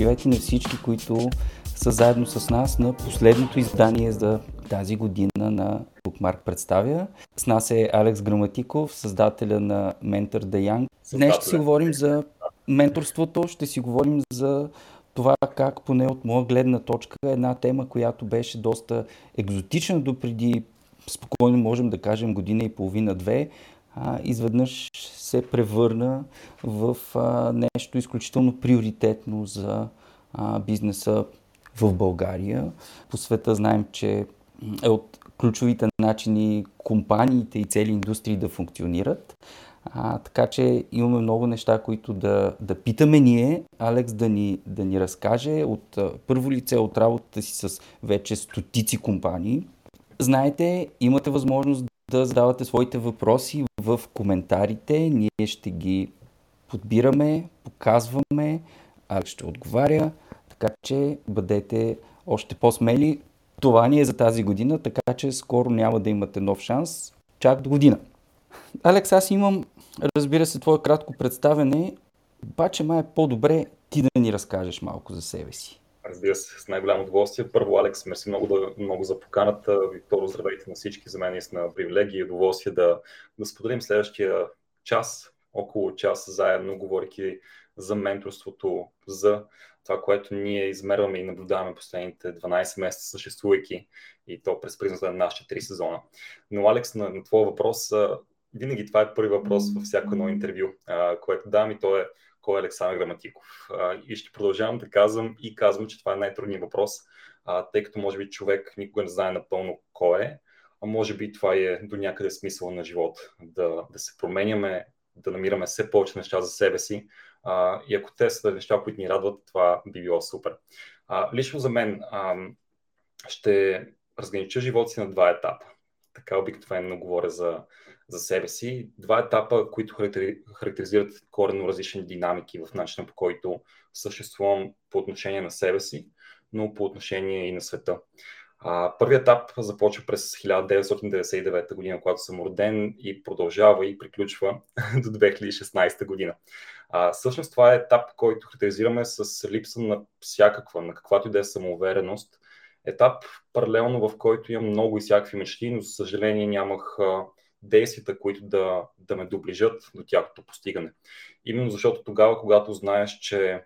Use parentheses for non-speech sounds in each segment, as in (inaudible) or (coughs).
И на всички, които са заедно с нас на последното издание за тази година на Bookmark представя. С нас е Алекс Граматиков, създателя на Mentor The Young. Днес ще си говорим за менторството, ще си говорим за това как поне от моя гледна точка една тема, която беше доста екзотична до преди спокойно можем да кажем година и половина-две, а, изведнъж се превърна в а, нещо изключително приоритетно за а, бизнеса в България. По света знаем, че е от ключовите начини компаниите и цели индустрии да функционират. А, така че имаме много неща, които да, да питаме ние, Алекс да ни, да ни разкаже от първо лице от работата си с вече стотици компании. Знаете, имате възможност да задавате своите въпроси в коментарите. Ние ще ги подбираме, показваме, Алекс ще отговаря, така че бъдете още по-смели. Това ни е за тази година, така че скоро няма да имате нов шанс. Чак до година. Алекс, аз имам, разбира се, твое кратко представене, обаче май е по-добре ти да ни разкажеш малко за себе си. Разбира се, с най-голямо удоволствие. Първо, Алекс, мерси много, много за поканата. Викторо, здравейте на всички. За мен е наистина привилегия и удоволствие да, да споделим следващия час, около час заедно, говорики за менторството, за това, което ние измерваме и наблюдаваме последните 12 месеца съществувайки и то през призмата на нашите три сезона. Но, Алекс, на, на твоя въпрос, винаги това е първи въпрос във всяко едно интервю, което дам и то е кой е Александър Граматиков. И ще продължавам да казвам и казвам, че това е най-трудният въпрос, тъй като може би човек никога не знае напълно кой е, а може би това е до някъде смисъл на живота. Да, да се променяме, да намираме все повече неща за себе си. И ако те са неща, които ни радват, това би било супер. Лично за мен ще разгранича живота си на два етапа. Така обикновено говоря за, за себе си. Два етапа, които характеризират коренно различни динамики в начина по който съществувам по отношение на себе си, но по отношение и на света. Първият етап започва през 1999 година, когато съм роден и продължава и приключва (laughs) до 2016 година. А, всъщност това е етап, който характеризираме с липса на всякаква, на каквато и да е самоувереност. Етап паралелно, в който имам много и всякакви мечти, но за съжаление нямах а, действията, които да, да ме доближат до тяхното постигане. Именно защото тогава, когато знаеш, че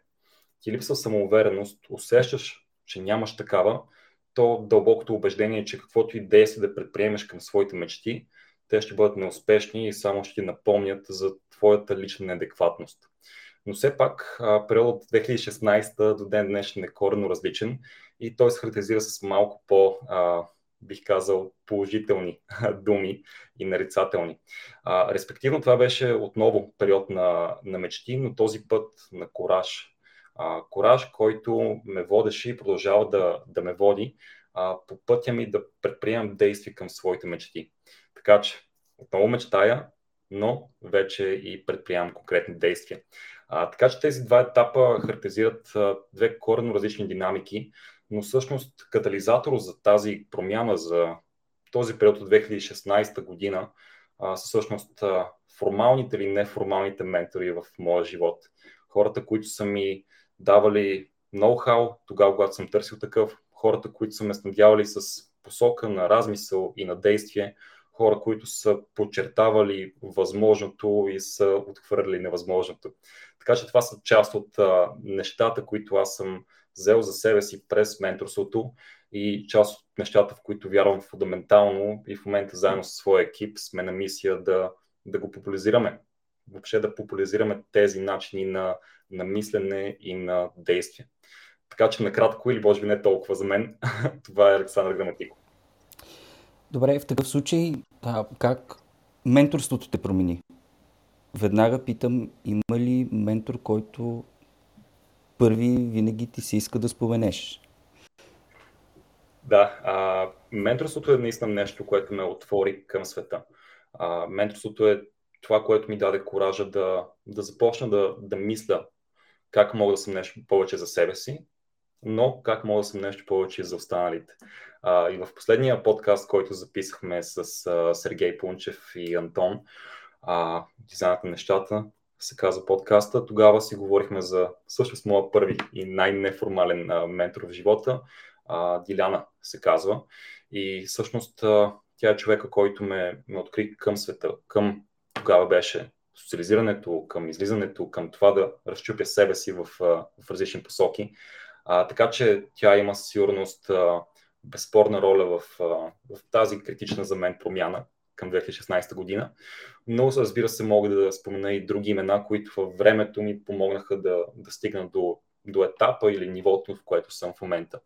ти липсва самоувереност, усещаш, че нямаш такава, то дълбокото убеждение, че каквото и действие да предприемеш към своите мечти, те ще бъдат неуспешни и само ще ти напомнят за твоята лична неадекватност. Но все пак период от 2016 до ден днешен е коренно различен и той се характеризира с малко по, бих казал, положителни (laughs) думи и нарицателни. А, респективно това беше отново период на, на мечти, но този път на кораж. А, кораж, който ме водеше и продължава да, да ме води а, по пътя ми да предприемам действия към своите мечти. Така че отново мечтая, но вече и предприемам конкретни действия. А, така че тези два етапа характеризират а, две коренно различни динамики, но всъщност катализатор за тази промяна, за този период от 2016 година, а, са всъщност а, формалните или неформалните ментори в моя живот. Хората, които са ми давали ноу-хау, тогава, когато съм търсил такъв, хората, които са ме снабдявали с посока на размисъл и на действие, хора, които са подчертавали възможното и са отхвърли невъзможното. Така че това са част от а, нещата, които аз съм взел за себе си през менторството и част от нещата, в които вярвам фундаментално и в момента заедно с своя екип сме на мисия да, да го популяризираме. Въобще да популяризираме тези начини на, на мислене и на действие. Така че накратко или може би не толкова за мен, (laughs) това е Александър Граматико. Добре, в такъв случай, а, как менторството те промени? Веднага питам, има ли ментор, който първи винаги ти се иска да споменеш? Да, а, менторството е наистина нещо, което ме отвори към света. А, менторството е това, което ми даде коража да, да започна да, да мисля как мога да съм нещо повече за себе си, но как мога да съм нещо повече за останалите. А, и в последния подкаст, който записахме с а, Сергей Пунчев и Антон, а, дизайнът на нещата, се казва подкаста. Тогава си говорихме за също с моя първи и най-неформален а, ментор в живота. А, Диляна се казва. И всъщност а, тя е човека, който ме, ме откри към света, към тогава беше социализирането, към излизането, към това да разчупя себе си в, в различни посоки. А, така че тя има сигурност а, безспорна роля в, а, в тази критична за мен промяна към 2016 година. Но разбира се, мога да спомена и други имена, които във времето ми помогнаха да, да стигна до, до етапа или нивото, в което съм в момента.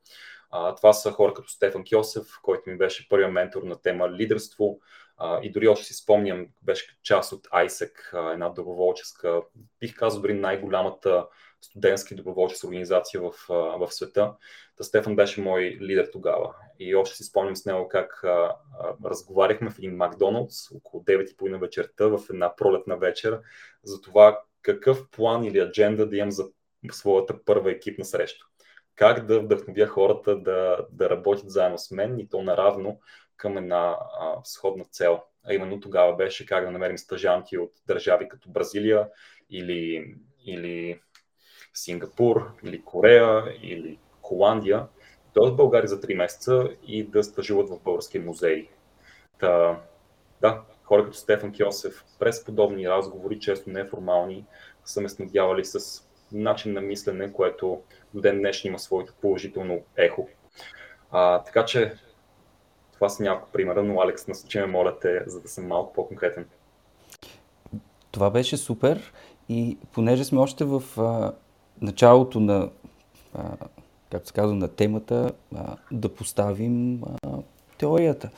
А, това са хора като Стефан Кьосев, който ми беше първият ментор на тема лидерство. А, и дори още си спомням, беше част от ISEC, една доброволческа, бих казал дори най-голямата студентска и доброволческа организация в, в света. Та Стефан беше мой лидер тогава. И още си спомням с него как а, а, разговаряхме в един Макдоналдс около 9.30 вечерта в една пролетна вечер за това какъв план или адженда да имам за своята първа екипна среща. Как да вдъхновя хората да, да работят заедно с мен и то наравно към една а, сходна цел. А именно тогава беше как да намерим стъжанти от държави като Бразилия или, или Сингапур, или Корея, или Холандия, т.е. в България за 3 месеца и да стъжуват в български музеи. Та, да, хора като Стефан Кьосев, през подобни разговори, често неформални, са ме снабдявали с начин на мислене, което до ден днешни има своето положително ехо. А, така че това са няколко примера, но Алекс, насочи ме, моля те, за да съм малко по-конкретен. Това беше супер и понеже сме още в началото на, както се казва, на темата, да поставим теорията.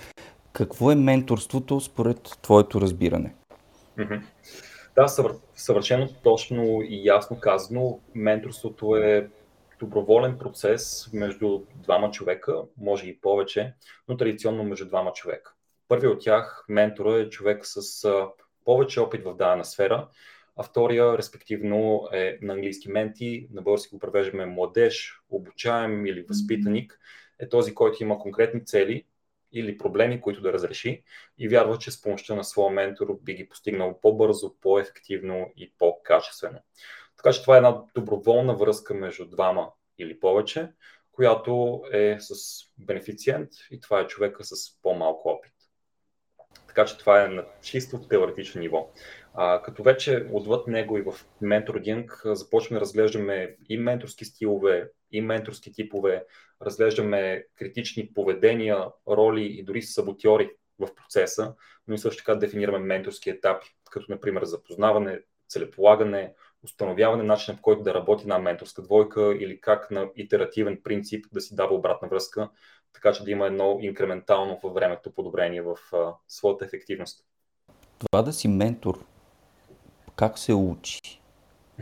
Какво е менторството според твоето разбиране? Да, съвършено точно и ясно казано, менторството е доброволен процес между двама човека, може и повече, но традиционно между двама човека. Първият от тях, ментора, е човек с повече опит в дадена сфера, а втория, респективно, е на английски менти, на български го превеждаме младеж, обучаем или възпитаник, е този, който има конкретни цели или проблеми, които да разреши и вярва, че с помощта на своя ментор би ги постигнал по-бързо, по-ефективно и по-качествено. Така че това е една доброволна връзка между двама или повече, която е с бенефициент и това е човека с по-малко опит. Така че това е на чисто теоретично ниво. А, като вече отвъд него и в ментординг започваме да разглеждаме и менторски стилове, и менторски типове, разглеждаме критични поведения, роли и дори саботьори в процеса, но и също така дефинираме менторски етапи, като например запознаване, целеполагане, установяване начина по който да работи една менторска двойка или как на итеративен принцип да си дава обратна връзка, така че да има едно инкрементално във времето подобрение в а, своята ефективност. Това да си ментор, как се учи?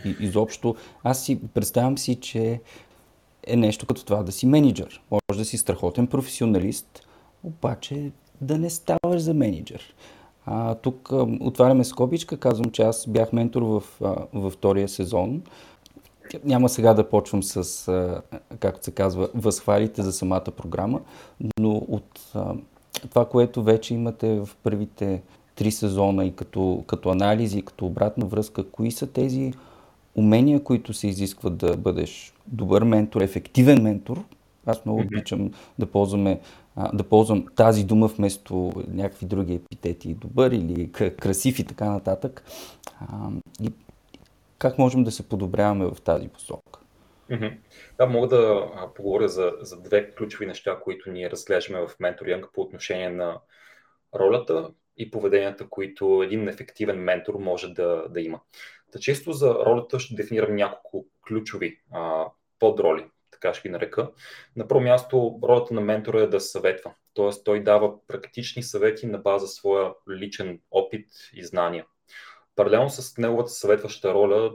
И, изобщо, аз си представям си, че е нещо като това да си менеджер. Може да си страхотен професионалист, обаче да не ставаш за менеджер. А, тук а, отваряме скобичка, казвам, че аз бях ментор в, а, във втория сезон. Няма сега да почвам с, а, както се казва, възхвалите за самата програма, но от а, това, което вече имате в първите три сезона и като, като анализи, и като обратна връзка, кои са тези умения, които се изискват да бъдеш добър ментор, ефективен ментор. Аз много обичам да ползваме да ползвам тази дума вместо някакви други епитети, добър или красив и така нататък. И как можем да се подобряваме в тази посока? Да, мога да поговоря за, за две ключови неща, които ние разглеждаме в менторинг по отношение на ролята и поведенията, които един ефективен ментор може да, да има. Та често за ролята ще дефинирам няколко ключови а, подроли така ще ги нарека. На първо място, ролята на ментора е да съветва. Т.е. той дава практични съвети на база своя личен опит и знания. Паралелно с неговата съветваща роля,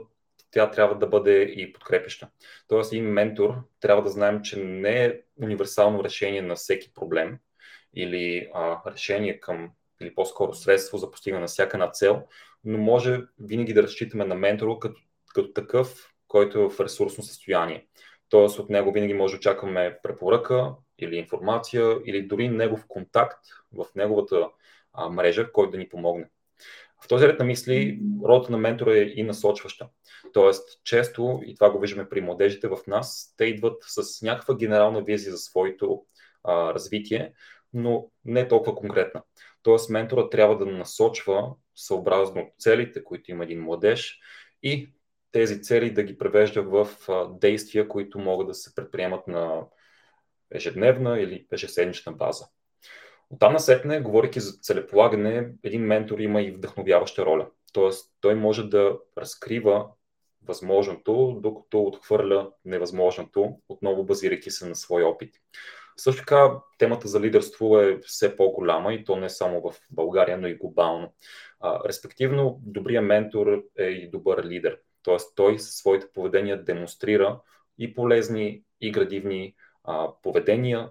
тя трябва да бъде и подкрепеща. Тоест, един ментор трябва да знаем, че не е универсално решение на всеки проблем или а, решение към, или по-скоро средство за постигане на всяка една цел, но може винаги да разчитаме на ментора като, като такъв, който е в ресурсно състояние. Т.е. от него винаги може да очакваме препоръка или информация или дори негов контакт в неговата а, мрежа, който да ни помогне. В този ред на мисли, ролята на ментора е и насочваща. Тоест, често, и това го виждаме при младежите в нас, те идват с някаква генерална визия за своето а, развитие, но не толкова конкретна. Тоест, ментора трябва да насочва съобразно целите, които има един младеж и тези цели да ги превежда в действия, които могат да се предприемат на ежедневна или ежеседмична база. Оттам насетне, говоряки за целеполагане, един ментор има и вдъхновяваща роля. Тоест, той може да разкрива възможното, докато отхвърля невъзможното, отново базирайки се на свой опит. Също така, темата за лидерство е все по-голяма и то не само в България, но и глобално. А, респективно, добрият ментор е и добър лидер. Тоест, той със своите поведения демонстрира и полезни, и градивни а, поведения,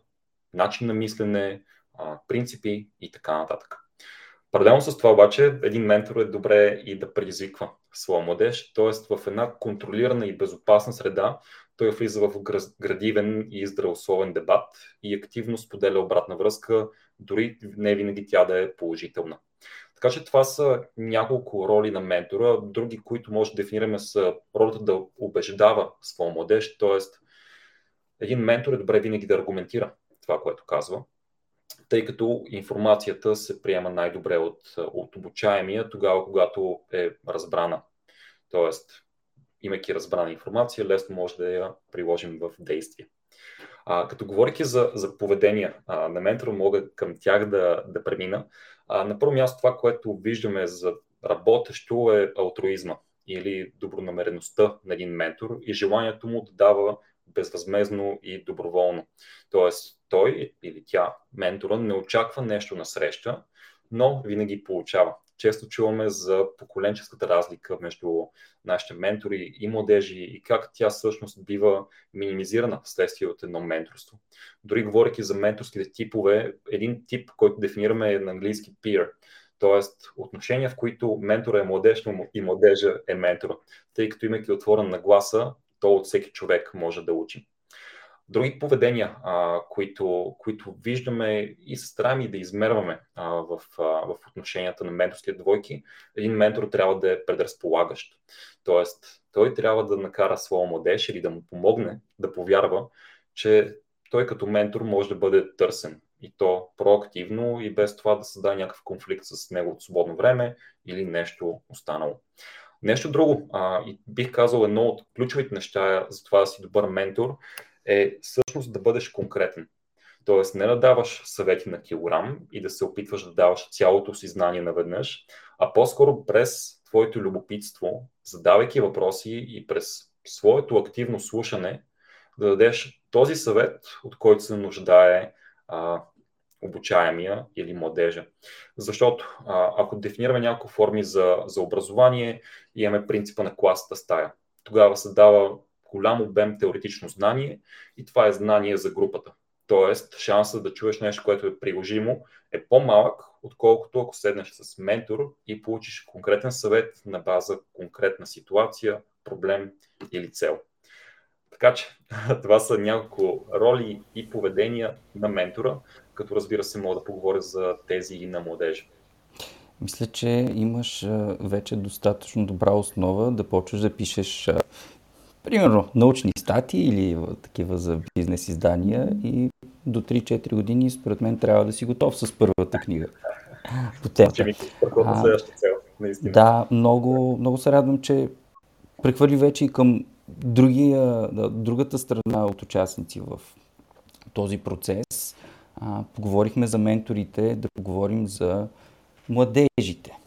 начин на мислене, а, принципи и така нататък. Паралелно с това обаче, един ментор е добре и да предизвиква своя младеж, т.е. в една контролирана и безопасна среда той влиза в градивен и здравословен дебат и активно споделя обратна връзка, дори не винаги тя да е положителна. Така че това са няколко роли на ментора. Други, които може да дефинираме са ролята да убеждава своя младеж, т.е. един ментор е добре винаги да аргументира това, което казва, тъй като информацията се приема най-добре от, от обучаемия тогава, когато е разбрана. Тоест, имайки разбрана информация, лесно може да я приложим в действие. А, като говоряки за, за поведение а, на ментора, мога към тях да, да премина. А, на първо място това, което виждаме за работещо е алтруизма или добронамереността на един ментор и желанието му да дава безвъзмезно и доброволно. Тоест, той или тя, ментора, не очаква нещо на среща, но винаги получава. Често чуваме за поколенческата разлика между нашите ментори и младежи и как тя всъщност бива минимизирана вследствие от едно менторство. Дори говоряки за менторските типове, един тип, който дефинираме е на английски peer, т.е. отношения, в които ментора е младеж, и младежа е ментора, тъй като имайки отворена нагласа, то от всеки човек може да учи. Други поведения, а, които, които виждаме и се стараем да измерваме а, в, а, в отношенията на менторските двойки, един ментор трябва да е предразполагащ. Тоест, той трябва да накара своя младеж или да му помогне да повярва, че той като ментор може да бъде търсен и то проактивно и без това да създаде някакъв конфликт с неговото свободно време или нещо останало. Нещо друго, а, и бих казал едно от ключовите неща за това да си добър ментор, е всъщност да бъдеш конкретен. Тоест не да даваш съвети на килограм и да се опитваш да даваш цялото си знание наведнъж, а по-скоро през твоето любопитство, задавайки въпроси и през своето активно слушане, да дадеш този съвет, от който се нуждае а, обучаемия или младежа. Защото а, ако дефинираме няколко форми за, за образование, имаме принципа на класата стая. Тогава се дава голям обем теоретично знание и това е знание за групата. Тоест, шансът да чуеш нещо, което е приложимо, е по-малък, отколкото ако седнеш с ментор и получиш конкретен съвет на база конкретна ситуация, проблем или цел. Така че (laughs) това са няколко роли и поведения на ментора, като разбира се мога да поговоря за тези и на младежа. Мисля, че имаш вече достатъчно добра основа да почваш да пишеш примерно научни статии или такива за бизнес издания и до 3-4 години според мен трябва да си готов с първата книга по темата. А, да, много, много се радвам, че прехвърли вече и към другия, другата страна от участници в този процес. А, поговорихме за менторите, да поговорим за младежите.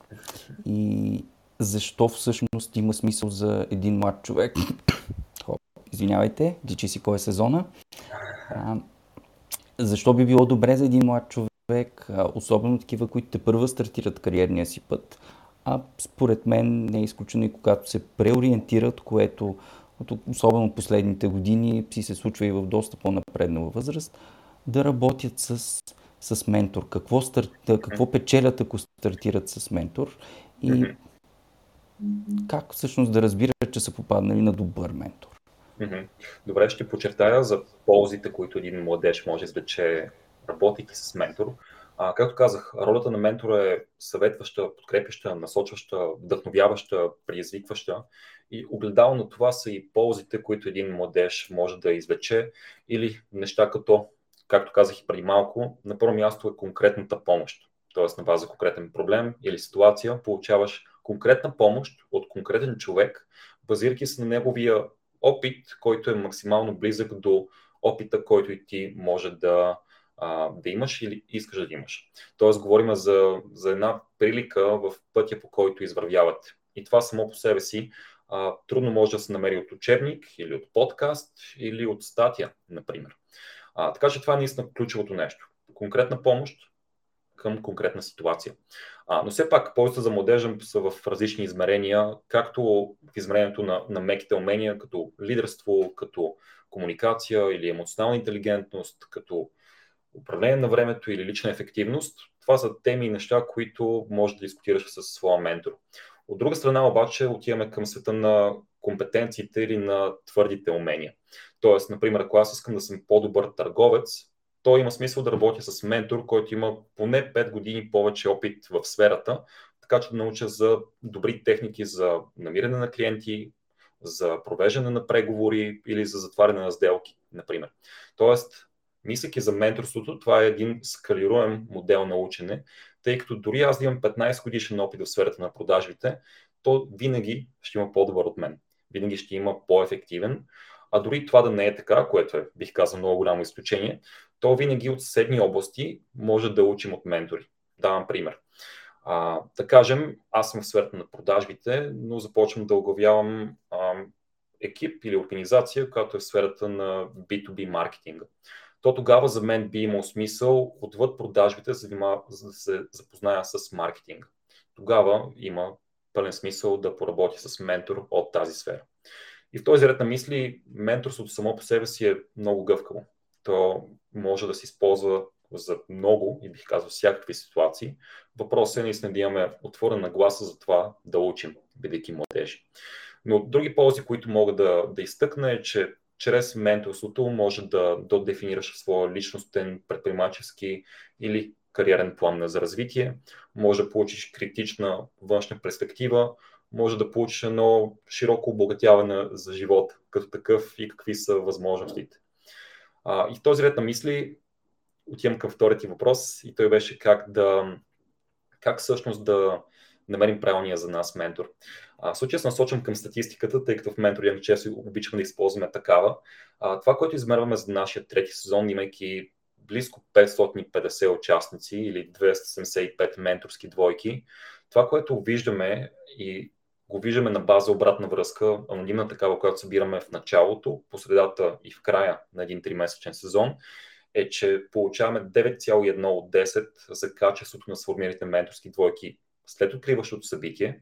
И защо всъщност има смисъл за един млад човек. Извинявайте, личи си кой е сезона. А, защо би било добре за един млад човек, особено такива, които те първа стартират кариерния си път, а според мен не е изключено и когато се преориентират, което особено последните години си се случва и в доста по-напреднала възраст, да работят с, с ментор. Какво, старт, какво печелят, ако стартират с ментор и как всъщност да разбират, че са попаднали на добър ментор? Добре, ще подчертая за ползите, които един младеж може да извлече, работейки с ментор. А, както казах, ролята на ментора е съветваща, подкрепяща, насочваща, вдъхновяваща, предизвикваща. И огледало на това са и ползите, които един младеж може да извлече или неща като, както казах и преди малко, на първо място е конкретната помощ. Тоест на база конкретен проблем или ситуация получаваш конкретна помощ от конкретен човек, базирайки се на неговия опит, който е максимално близък до опита, който и ти може да, а, да имаш или искаш да имаш. Тоест, говорим за, за една прилика в пътя, по който извървявате. И това само по себе си а, трудно може да се намери от учебник или от подкаст или от статия, например. А, така че това е наистина ключовото нещо. Конкретна помощ към конкретна ситуация. А, но все пак ползите за младежа са в различни измерения, както в измерението на, на меките умения, като лидерство, като комуникация или емоционална интелигентност, като управление на времето или лична ефективност. Това са теми и неща, които може да дискутираш с своя ментор. От друга страна обаче отиваме към света на компетенциите или на твърдите умения. Тоест, например, ако аз искам да съм по-добър търговец, то има смисъл да работя с ментор, който има поне 5 години повече опит в сферата, така че да науча за добри техники за намиране на клиенти, за провеждане на преговори или за затваряне на сделки, например. Тоест, мислейки за менторството, това е един скалируем модел на учене, тъй като дори аз да имам 15 годишен опит в сферата на продажбите, то винаги ще има по-добър от мен. Винаги ще има по-ефективен. А дори това да не е така, което е, бих казал, много голямо изключение, то винаги от съседни области може да учим от ментори. Давам пример. А, да кажем, аз съм в сферата на продажбите, но започвам да оглавявам а, екип или организация, която е в сферата на B2B маркетинга. То тогава за мен би имал смисъл отвъд продажбите, за да се запозная с маркетинга. Тогава има пълен смисъл да поработи с ментор от тази сфера. И в този ред на мисли, менторството само по себе си е много гъвкаво. То може да се използва за много и бих казал всякакви ситуации. Въпросът е наистина да имаме отворена гласа за това да учим, бидейки младежи. Но други ползи, които мога да, да изтъкна е, че чрез менторството може да додефинираш своя личностен, предприемачески или кариерен план за развитие, може да получиш критична външна перспектива, може да получиш едно широко обогатяване за живот като такъв и какви са възможностите. А, и в този ред на мисли отивам към втория ти въпрос и той беше как да как всъщност да намерим правилния за нас ментор. А, в случая се насочвам към статистиката, тъй като в ментор често обичаме да използваме такава. А, това, което измерваме за нашия трети сезон, имайки близко 550 участници или 275 менторски двойки, това, което виждаме и го виждаме на база обратна връзка, анонимна такава, която събираме в началото, по средата и в края на един 3-месечен сезон, е, че получаваме 9,1 от 10 за качеството на сформираните менторски двойки след откриващото събитие.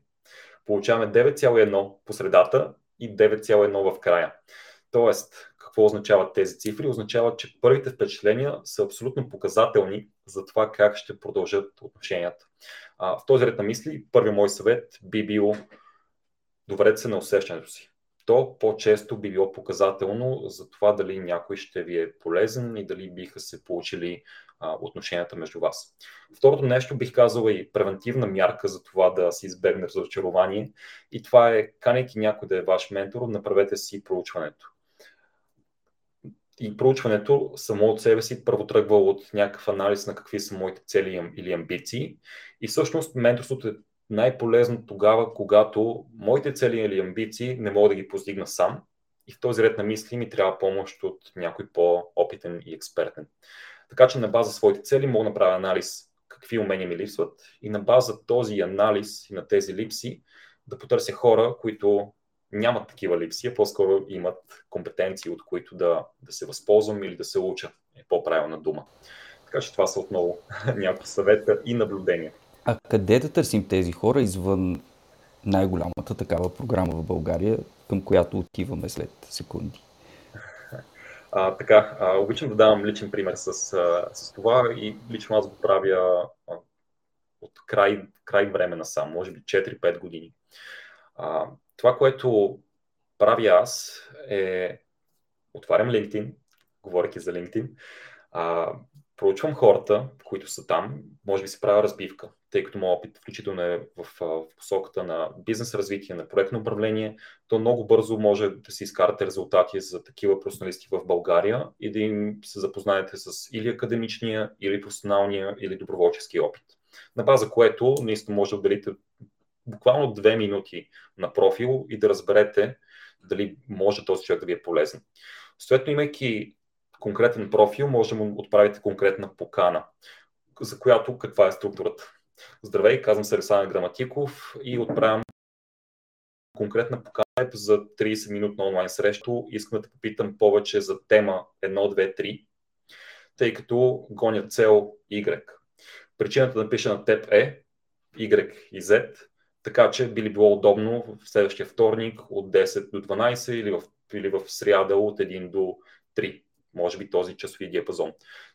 Получаваме 9,1 по средата и 9,1 в края. Тоест, какво означават тези цифри? Означава, че първите впечатления са абсолютно показателни за това как ще продължат отношенията. А, в този ред на мисли, първи мой съвет би бил доверете се на усещането си. То по-често би било показателно за това дали някой ще ви е полезен и дали биха се получили а, отношенията между вас. Второто нещо бих казал и превентивна мярка за това да се избегне разочарование и това е, канейки някой да е ваш ментор, направете си проучването. И проучването само от себе си първо тръгва от някакъв анализ на какви са моите цели или амбиции. И всъщност менторството е най-полезно тогава, когато моите цели или амбиции не мога да ги постигна сам и в този ред на мисли ми трябва помощ от някой по-опитен и експертен. Така че на база своите цели мога да направя анализ какви умения ми липсват и на база този анализ и на тези липси да потърся хора, които нямат такива липси, а по-скоро имат компетенции, от които да, да се възползвам или да се уча, е по-правилна дума. Така че това са отново (laughs) някои съвета и наблюдения. А къде да търсим тези хора извън най-голямата такава програма в България, към която отиваме след секунди? А, така, а, обичам да давам личен пример с, с това и лично аз го правя а, от край, край време насам, може би 4-5 години. А, това, което правя аз е отварям LinkedIn, говоряки за LinkedIn, а, проучвам хората, които са там, може би се правя разбивка, тъй като моят опит включително е в, в посоката на бизнес развитие, на проектно управление, то много бързо може да си изкарате резултати за такива професионалисти в България и да им се запознаете с или академичния, или професионалния, или доброволчески опит. На база което наистина може да отделите буквално две минути на профил и да разберете дали може този човек да ви е полезен. Съответно, имайки конкретен профил, може да му отправите конкретна покана, за която каква е структурата. Здравей, казвам се Александър Граматиков и отправям конкретна покана за 30 минутна онлайн среща. Искам да те попитам повече за тема 1, 2, 3, тъй като гоня цел Y. Причината да напиша на теб е Y и Z, така че би ли било удобно в следващия вторник от 10 до 12 или в, или в сряда от 1 до 3 може би този часови диапазон.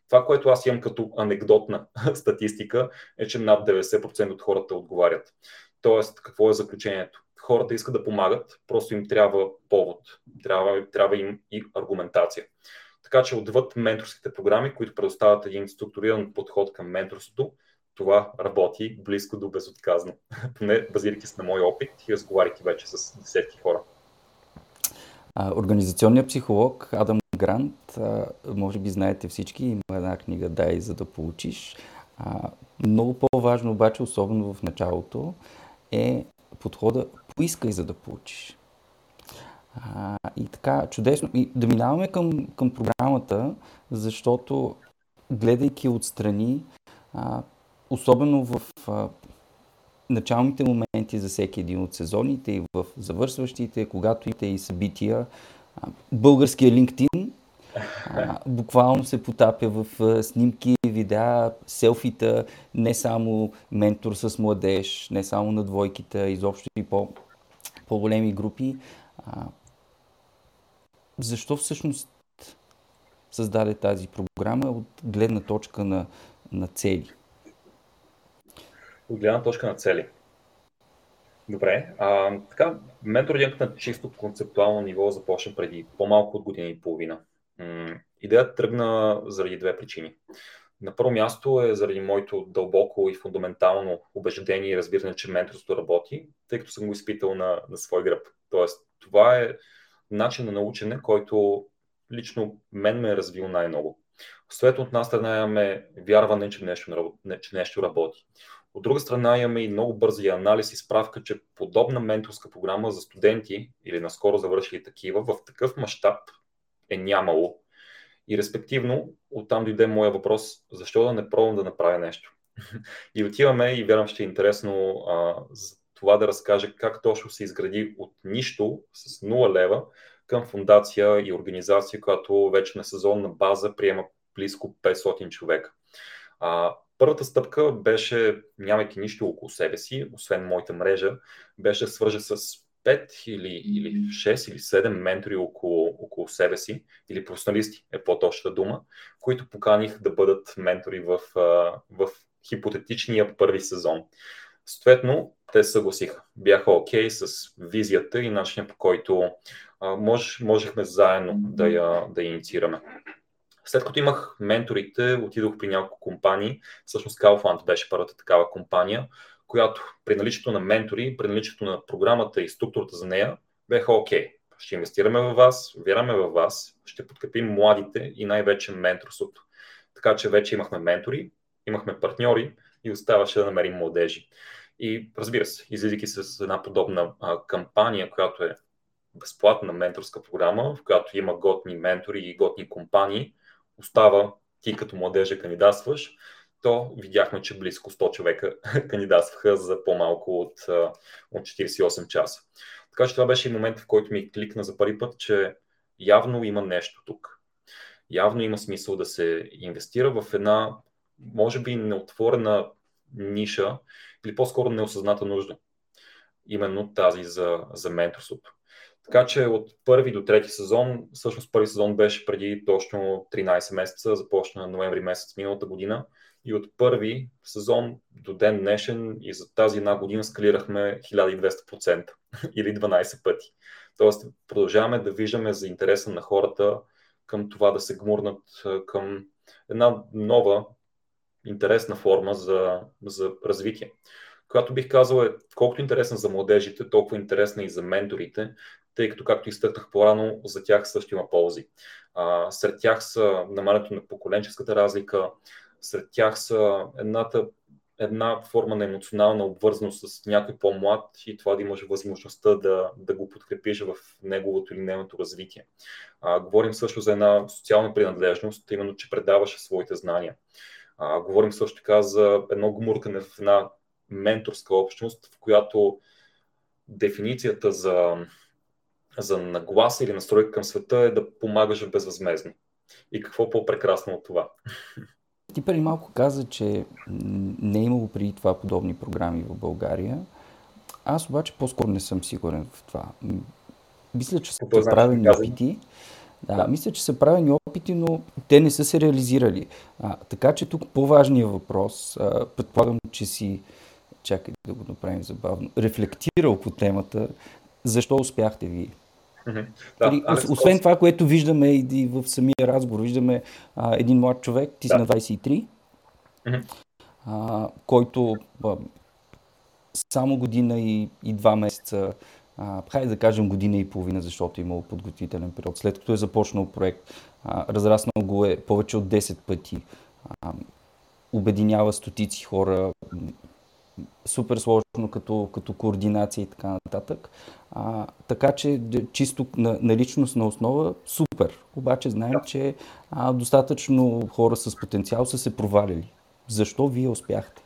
Това, което аз имам като анекдотна (laughs) статистика, е, че над 90% от хората отговарят. Тоест, какво е заключението? Хората искат да помагат, просто им трябва повод, трябва, трябва им и аргументация. Така че отвъд менторските програми, които предоставят един структуриран подход към менторството, това работи близко до безотказно. (laughs) Поне базирайки се на мой опит и разговаряйки вече с десетки хора. Организационният психолог Адам Грант, може би знаете всички, има една книга Дай за да получиш. Много по-важно обаче, особено в началото, е подхода Поискай за да получиш. И така, чудесно. И да минаваме към, към програмата, защото гледайки отстрани, особено в началните моменти за всеки един от сезоните и в завършващите, когато имате и събития, българския LinkedIn буквално се потапя в снимки, видеа, селфита, не само ментор с младеж, не само на двойките, изобщо и по, по-големи групи. Защо всъщност създаде тази програма от гледна точка на, на цели? От гледна точка на цели. Добре. А, така, менторинг на чисто концептуално ниво започна преди по-малко от година и половина. Идеята тръгна заради две причини. На първо място е заради моето дълбоко и фундаментално убеждение и разбиране, че менторството работи, тъй като съм го изпитал на, на свой гръб. Тоест, това е начин на научене, който лично мен ме е развил най-много. Съответно, от една страна имаме вярване, че нещо, че нещо работи. От друга страна имаме и много бързи анализ и справка, че подобна менторска програма за студенти или наскоро завършили такива в такъв мащаб е нямало. И респективно, оттам дойде моя въпрос, защо да не пробвам да направя нещо. (laughs) И отиваме и вярвам, ще е интересно а, за това да разкаже как точно се изгради от нищо с 0 лева към фундация и организация, която вече на сезонна база приема близко 500 човека. А, първата стъпка беше, нямайки нищо около себе си, освен моята мрежа, беше да свържа с 5 или, или 6 или 7 ментори около, около себе си, или професионалисти е по-точна дума, които поканих да бъдат ментори в, в хипотетичния първи сезон. Съответно, те съгласиха. Бяха окей okay с визията и начинът по който а, мож, можехме заедно да я, да я инициираме. След като имах менторите, отидох при няколко компании. Всъщност Kaufland беше първата такава компания, която при наличието на ментори, при наличието на програмата и структурата за нея, беха окей. Okay. Ще инвестираме в вас, вярваме в вас, ще подкрепим младите и най-вече менторството. Така че вече имахме ментори, имахме партньори и оставаше да намерим младежи. И разбира се, излизайки с една подобна а, кампания, която е безплатна менторска програма, в която има готни ментори и готни компании, остава ти като младежа кандидатстваш, то видяхме, че близко 100 човека (laughs) кандидатстваха за по-малко от, от 48 часа. Така че това беше и момент, в който ми кликна за първи път, че явно има нещо тук. Явно има смисъл да се инвестира в една, може би, неотворена ниша или по-скоро неосъзната нужда. Именно тази за, за менторството. Така че от първи до трети сезон, всъщност първи сезон беше преди точно 13 месеца, започна ноември месец миналата година. И от първи сезон до ден днешен и за тази една година скалирахме 1200% (laughs) или 12 пъти. Тоест продължаваме да виждаме за интереса на хората към това да се гмурнат към една нова, интересна форма за, за развитие, която бих казал е колкото интересна за младежите, толкова интересна и за менторите, тъй като, както изтъкнах по-рано, за тях също има ползи. А, сред тях са намалянето на поколенческата разлика, сред тях са едната една форма на емоционална обвързаност с някой по-млад и това да имаш възможността да, да го подкрепиш в неговото или нейното развитие. А, говорим също за една социална принадлежност, именно, че предаваше своите знания. А, говорим също така за едно гмуркане в една менторска общност, в която дефиницията за, за нагласа или настройка към света е да помагаш безвъзмезно. И какво по-прекрасно от това? Ти преди малко каза, че не е имало преди това подобни програми в България. Аз обаче по-скоро не съм сигурен в това. Мисля, че са правени опити. Да, да, мисля, че са правени опити, но те не са се реализирали. А, така че тук по-важният въпрос, а, предполагам, че си, чакай да го направим забавно, рефлектирал по темата, защо успяхте вие? Да, Или, Алекс, освен това, което виждаме и в самия разговор, виждаме а, един млад човек, ти си да. на 23, mm-hmm. а, който а, само година и, и два месеца, а, хайде да кажем година и половина, защото е имал подготвителен период, след като е започнал проект, а, разраснал го е повече от 10 пъти, а, обединява стотици хора, супер сложно като, като координация и така нататък. А, така че чисто на, на личностна основа супер. Обаче знаем, да. че а, достатъчно хора с потенциал са се провалили. Защо вие успяхте?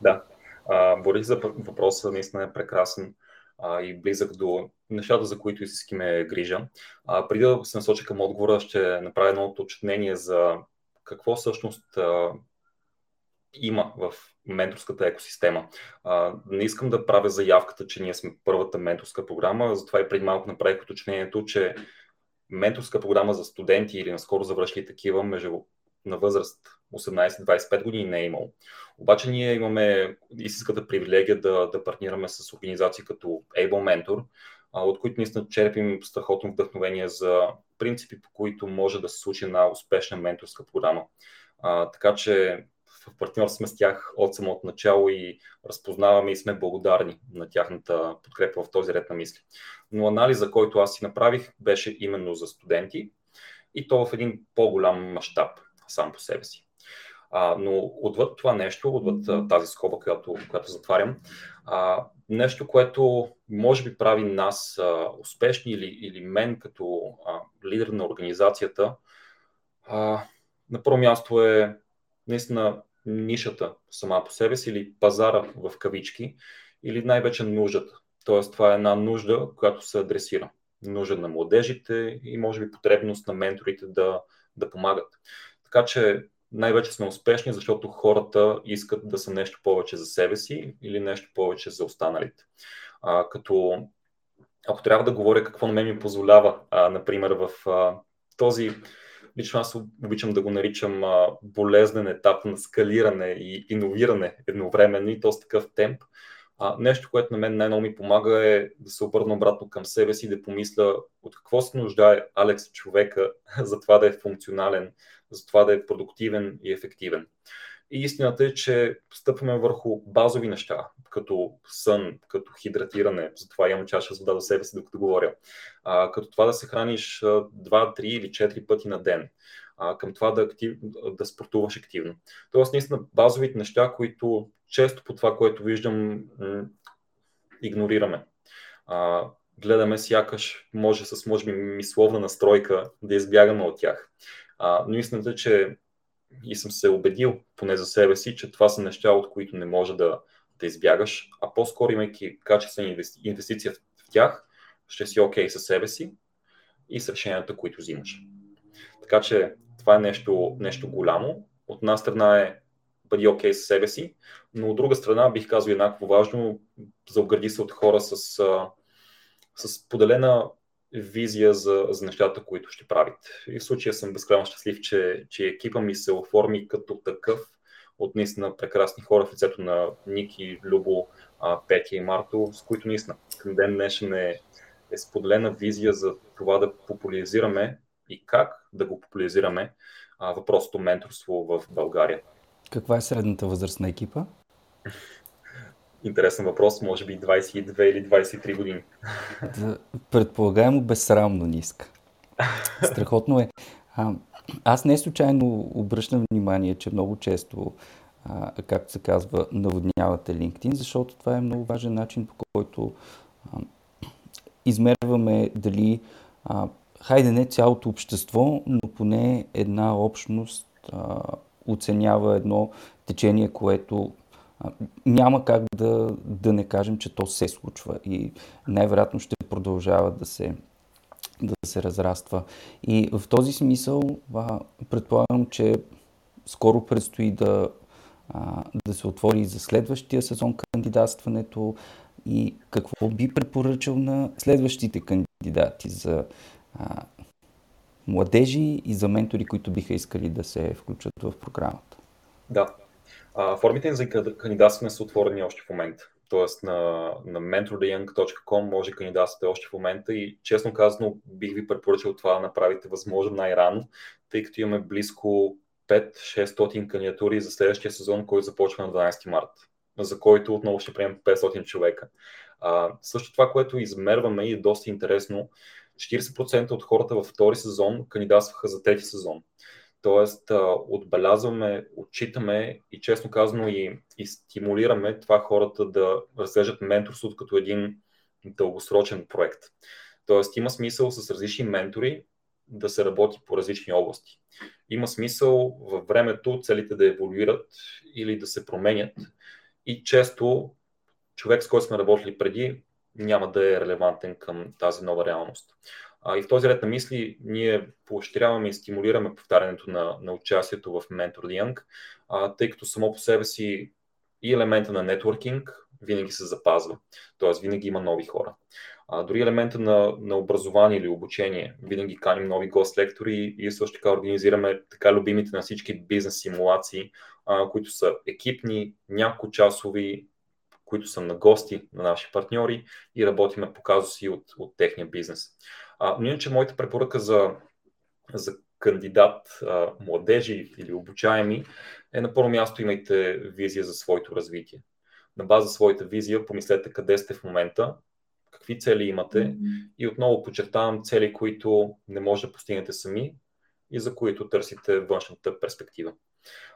Да, а, Борис за въпроса наистина е прекрасен а, и близък до нещата, за които истински ме грижа. А, преди да се насоча към отговора, ще направя едно уточнение за какво всъщност а, има в менторската екосистема. А, не искам да правя заявката, че ние сме първата менторска програма, затова и преди малко направих уточнението, че менторска програма за студенти или наскоро завършили такива между на възраст 18-25 години не е имало. Обаче ние имаме истинската привилегия да, да партнираме с организации като Able Mentor, от които наистина черпим страхотно вдъхновение за принципи, по които може да се случи една успешна менторска програма. А, така че в партньорство сме с тях от самото начало и разпознаваме и сме благодарни на тяхната подкрепа в този ред на мисли. Но анализа, който аз си направих, беше именно за студенти и то в един по-голям мащаб сам по себе си. А, но отвъд това нещо, отвъд тази скоба, която, която затварям, а, нещо, което може би прави нас а, успешни или, или мен като а, лидер на организацията, а, на първо място е наистина нишата сама по себе си или пазара в кавички или най-вече нуждата. Тоест това е една нужда, която се адресира. Нужда на младежите и може би потребност на менторите да, да помагат. Така че най-вече сме успешни, защото хората искат да са нещо повече за себе си или нещо повече за останалите. А, като ако трябва да говоря какво на мен ми позволява, а, например, в а, този лично аз обичам да го наричам а, болезнен етап на скалиране и иновиране едновременно и то с такъв темп. А, нещо, което на мен най-много ми помага е да се обърна обратно към себе си и да помисля от какво се нуждае Алекс човека (laughs) за това да е функционален, за това да е продуктивен и ефективен. И истината е, че стъпваме върху базови неща, като сън, като хидратиране, затова имам чаша с вода до себе си, докато говоря, а, като това да се храниш 2, 3 или 4 пъти на ден, а, към това да, актив, да спортуваш активно. Тоест, наистина, базовите неща, които често по това, което виждам, м- игнорираме. А, гледаме сякаш, може с, може би, мисловна настройка да избягаме от тях. А, но истината е, че и съм се убедил, поне за себе си, че това са неща, от които не може да, да избягаш, а по-скоро имайки качествена инвестиция в, тях, ще си окей okay със себе си и с решенията, които взимаш. Така че това е нещо, нещо голямо. От една страна е бъди окей okay със себе си, но от друга страна бих казал еднакво важно, заобгради се от хора с, с поделена визия за, за нещата, които ще правите. И в случая съм безкрайно щастлив, че, че екипа ми се оформи като такъв от наистина прекрасни хора в лицето на Ники, Любо, Петя и Марто, с които наистина към ден днешен е, е споделена визия за това да популяризираме и как да го популяризираме а, въпросното менторство в България. Каква е средната възраст на екипа? (laughs) Интересен въпрос, може би 22 или 23 години. Да, предполагаемо безсрамно ниска. Страхотно е. А, аз не случайно обръщам внимание, че много често, а, както се казва, наводнявате LinkedIn, защото това е много важен начин, по който а, измерваме дали, а, хайде не цялото общество, но поне една общност а, оценява едно течение, което няма как да, да не кажем, че то се случва и най-вероятно ще продължава да се, да се разраства. И в този смисъл а, предполагам, че скоро предстои да, а, да се отвори за следващия сезон кандидатстването и какво би препоръчал на следващите кандидати за а, младежи и за ментори, които биха искали да се включат в програмата? Да. А, формите за кандидатстване са отворени още в момента. Тоест на, на mentortheyoung.com може да кандидатствате още в момента и честно казано бих ви препоръчал това да направите възможно най-рано, тъй като имаме близко 5-600 кандидатури за следващия сезон, който започва на 12 март, за който отново ще приемем 500 човека. А, също това, което измерваме и е доста интересно, 40% от хората във втори сезон кандидатстваха за трети сезон. Тоест, отбелязваме, отчитаме и честно казано и, и стимулираме това хората да разглеждат менторството като един дългосрочен проект. Тоест, има смисъл с различни ментори да се работи по различни области. Има смисъл във времето целите да еволюират или да се променят и често човек, с който сме работили преди, няма да е релевантен към тази нова реалност. И в този ред на мисли ние поощряваме и стимулираме повтарянето на, на участието в Mentor Young, а, тъй като само по себе си и елемента на нетворкинг винаги се запазва. Т.е. винаги има нови хора. А, дори елемента на, на образование или обучение. Винаги каним нови гост-лектори и също така организираме така любимите на всички бизнес симулации, а, които са екипни, няколко часови, които са на гости на наши партньори и работиме по казуси от, от техния бизнес. А, но иначе моята препоръка за, за кандидат, а, младежи или обучаеми е на първо място имайте визия за своето развитие. На база своята визия помислете къде сте в момента, какви цели имате mm-hmm. и отново подчертавам цели, които не може да постигнете сами и за които търсите външната перспектива.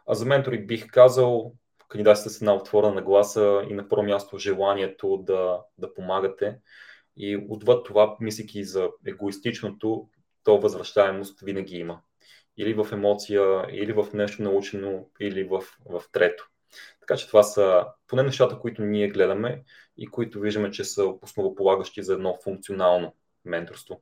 А за ментори бих казал, кандидатите са една отворена гласа и на първо място желанието да, да помагате и отвъд това, мислики за егоистичното, то възвръщаемост винаги има. Или в емоция, или в нещо научено, или в, в трето. Така че това са поне нещата, които ние гледаме и които виждаме, че са основополагащи за едно функционално менторство.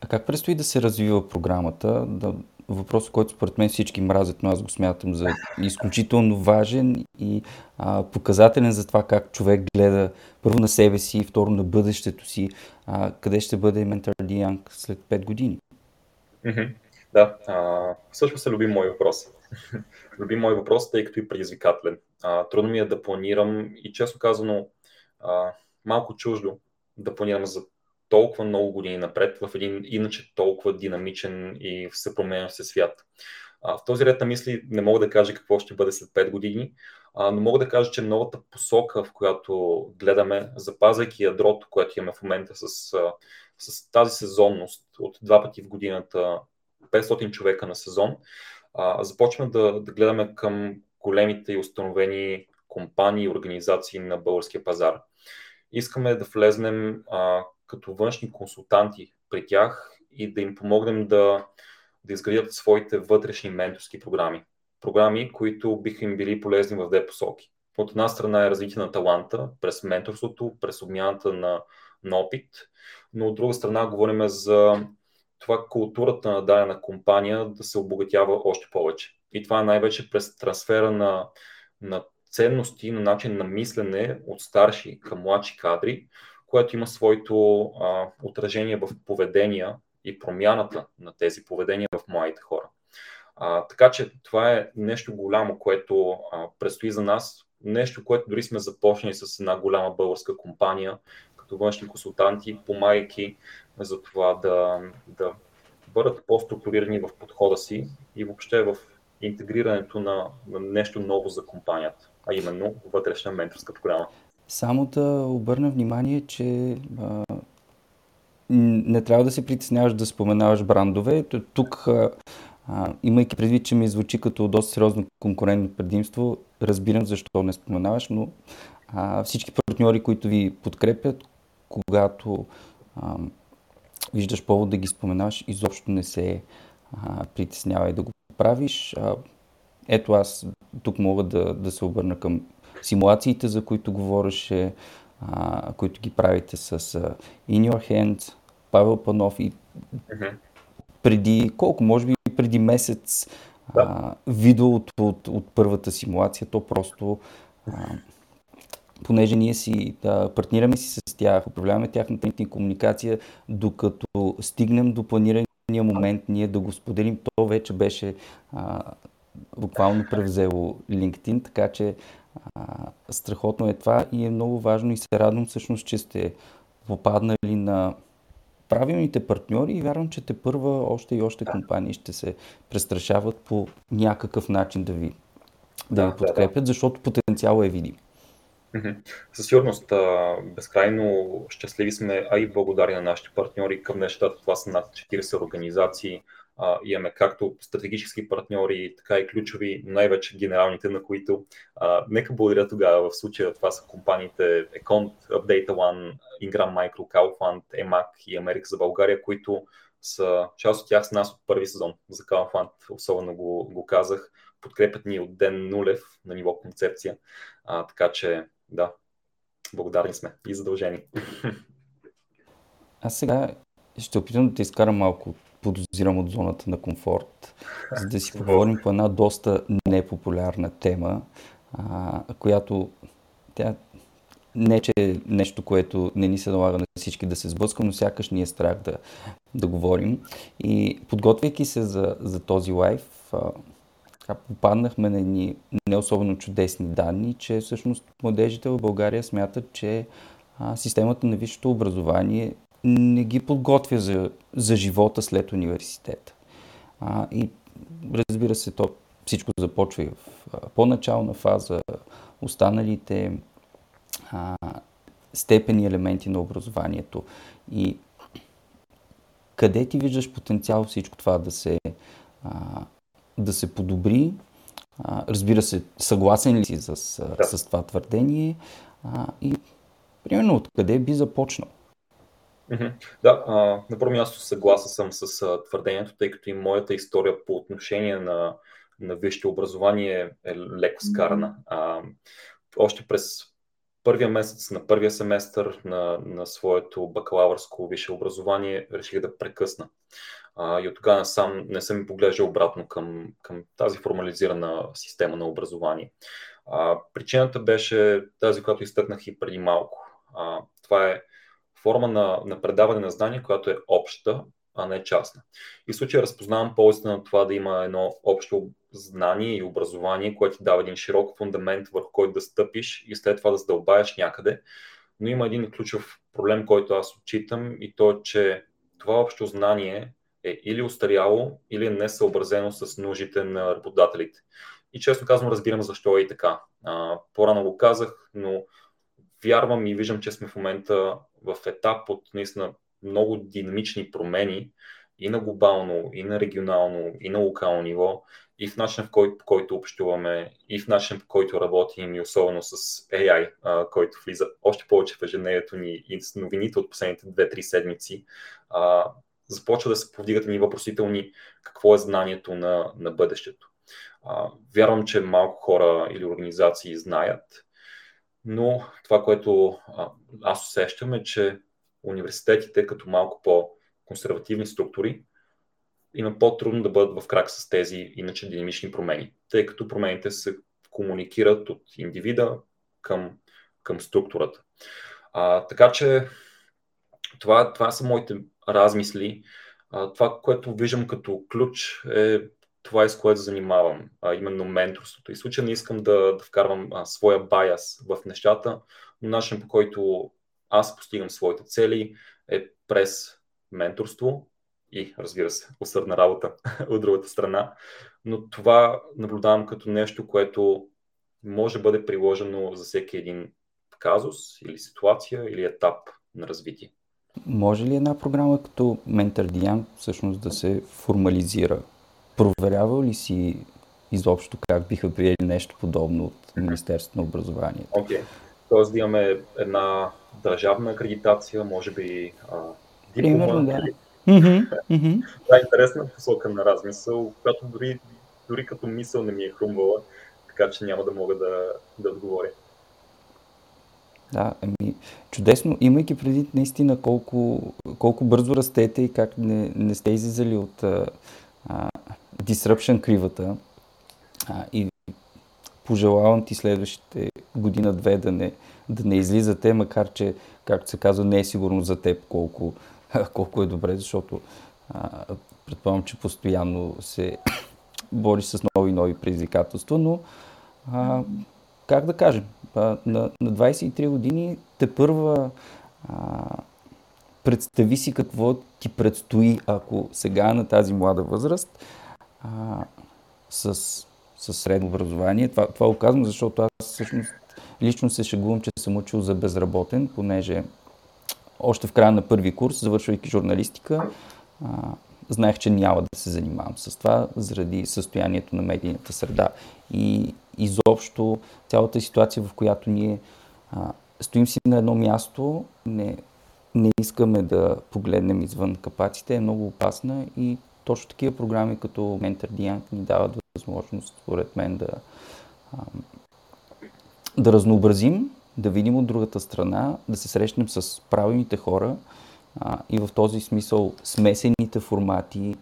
А как предстои да се развива програмата? Да, въпрос, който според мен всички мразят, но аз го смятам за изключително важен и а, показателен за това как човек гледа първо на себе си и второ на бъдещето си. А, къде ще бъде Ментор Дианг след 5 години? Да, а, всъщност се люби мой въпрос. (laughs) люби мой въпрос, тъй като и предизвикателен. А, трудно ми е да планирам и често казано а, малко чуждо да планирам за толкова много години напред в един иначе толкова динамичен и все променящ се свят. А, в този ред на мисли не мога да кажа какво ще бъде след 5 години, а, но мога да кажа, че новата посока, в която гледаме, запазвайки ядрото, което имаме в момента с, с тази сезонност от два пъти в годината, 500 човека на сезон, а, започваме да, да гледаме към големите и установени компании и организации на българския пазар. Искаме да влезнем а, като външни консултанти при тях и да им помогнем да, да изградят своите вътрешни менторски програми. Програми, които биха им били полезни в две посоки. От една страна е развитие на таланта през менторството, през обмяната на, на опит, но от друга страна говорим за това културата на дадена компания да се обогатява още повече. И това е най-вече през трансфера на, на ценности, на начин на мислене от старши към младши кадри, което има своето а, отражение в поведения и промяната на тези поведения в младите хора. А, така че това е нещо голямо, което а, предстои за нас, нещо, което дори сме започнали с една голяма българска компания, като външни консултанти, помагайки за това да, да бъдат по-структурирани в подхода си и въобще в интегрирането на, на нещо ново за компанията, а именно вътрешна менторска програма. Само да обърна внимание, че а, не трябва да се притесняваш да споменаваш брандове. Тук, а, имайки предвид, че ми звучи като доста сериозно конкурентно предимство, разбирам защо не споменаваш, но а, всички партньори, които ви подкрепят, когато а, виждаш повод да ги споменаваш, изобщо не се а, притеснявай да го правиш. А, ето аз тук мога да, да се обърна към симулациите, за които говореше, а, които ги правите с а, In Your Hands, Павел Панов и mm-hmm. преди, колко, може би преди месец да. а, видео от, от, от първата симулация, то просто а, понеже ние си да, партнираме си с тях, управляваме тяхната комуникация, докато стигнем до планирания момент ние да го споделим, то вече беше а, буквално превзело LinkedIn, така че а, страхотно е това и е много важно и се радвам всъщност, че сте попаднали на правилните партньори и вярвам, че те първа още и още компании ще се престрашават по някакъв начин да ви, да, да ви подкрепят, да, да. защото потенциалът е видим. Със сигурност, безкрайно щастливи сме, а и благодарни на нашите партньори. Към нещата това са над 40 организации. Имаме както стратегически партньори, така и ключови, най-вече генералните, на които а, нека благодаря тогава. В случая това са компаниите Econt, Update One, Ingram Micro, Calfund, EMAC и Америка за България, които са част от тях с нас от първи сезон за Calfund, особено го, го казах. Подкрепят ни от ден нулев на ниво концепция. А, така че да, благодарни сме и задължени. (laughs) Аз сега ще опитам да те изкарам малко, подозирам от зоната на комфорт, за да си поговорим по една доста непопулярна тема, а, която тя не, че е нещо, което не ни се налага на всички да се сблъскам, но сякаш ни е страх да, да говорим. И подготвяйки се за, за този лайф, попаднахме на едни не особено чудесни данни, че всъщност младежите в България смятат, че а, системата на висшето образование не ги подготвя за, за живота след университета. А, и разбира се, то всичко започва и в а, по-начална фаза, останалите а, степени елементи на образованието. И къде ти виждаш потенциал всичко това да се, а, да се подобри. А, разбира се, съгласен ли си с, да. с това твърдение а, и примерно откъде би започнал? Да, а, на първо място съгласен съм с а, твърдението, тъй като и моята история по отношение на, на висшето образование е леко скарана. А, още през първия месец на първия семестър на, на своето бакалавърско висше образование реших да прекъсна. А, и от тогава сам не съм поглеждал обратно към, към тази формализирана система на образование. А, причината беше тази, която изтъкнах и преди малко. А, това е форма на, на предаване на знания, която е обща, а не частна. И в случая разпознавам ползата на това да има едно общо знание и образование, което дава един широк фундамент, върху който да стъпиш и след това да задълбаеш някъде. Но има един ключов проблем, който аз отчитам и то е, че това общо знание е или устаряло, или е несъобразено с нуждите на работодателите. И често казвам, разбирам защо е и така. А, по-рано го казах, но вярвам и виждам, че сме в момента в етап от наистина много динамични промени и на глобално, и на регионално, и на локално ниво, и в начина, в който, по който общуваме, и в начина, по който работим, и особено с AI, а, който влиза още повече в ежедневието ни и с новините от последните 2-3 седмици. А, започва да се повдигат ни въпросителни какво е знанието на, на бъдещето. А, вярвам, че малко хора или организации знаят, но това, което аз усещам е, че университетите като малко по-консервативни структури има по-трудно да бъдат в крак с тези иначе динамични промени, тъй като промените се комуникират от индивида към, към структурата. А, така че това, това са моите размисли. А, това, което виждам като ключ е това, с което занимавам, а именно менторството. И случай не искам да, да вкарвам а, своя баяс в нещата, но начин по който аз постигам своите цели е през менторство и, разбира се, усърдна работа (laughs) от другата страна. Но това наблюдавам като нещо, което може да бъде приложено за всеки един казус или ситуация или етап на развитие. Може ли една програма като Mentor DM всъщност да се формализира? Проверява ли си изобщо как биха приели нещо подобно от Министерството на образованието? Окей. Okay. Тоест да имаме една държавна акредитация, може би а, диплома. Примерно, да. (laughs) Това е интересна посока на размисъл, която дори, дори като мисъл не ми е хрумвала, така че няма да мога да, да отговоря. Да, ами, чудесно, имайки преди наистина колко, колко бързо растете и как не, не сте излизали от а, disruption кривата а, и пожелавам ти следващите година-две да не, да не излизате, макар че, както се казва, не е сигурно за теб колко, (laughs) колко е добре, защото а, предполагам, че постоянно се (coughs) бориш с нови и нови предизвикателства, но а, как да кажем, а, на, на 23 години те първа а, представи си какво ти предстои, ако сега на тази млада възраст а, с, с средно образование. Това, това го казвам, защото аз всъщност лично се шегувам, че съм учил за безработен, понеже още в края на първи курс, завършвайки журналистика, а, знаех, че няма да се занимавам с това, заради състоянието на медийната среда. И изобщо цялата ситуация, в която ние а, стоим си на едно място, не, не искаме да погледнем извън капаците, е много опасна и точно такива програми като Mentor Diank ни дават възможност, според мен, да, да разнообразим, да видим от другата страна, да се срещнем с правилните хора а, и в този смисъл смесените формати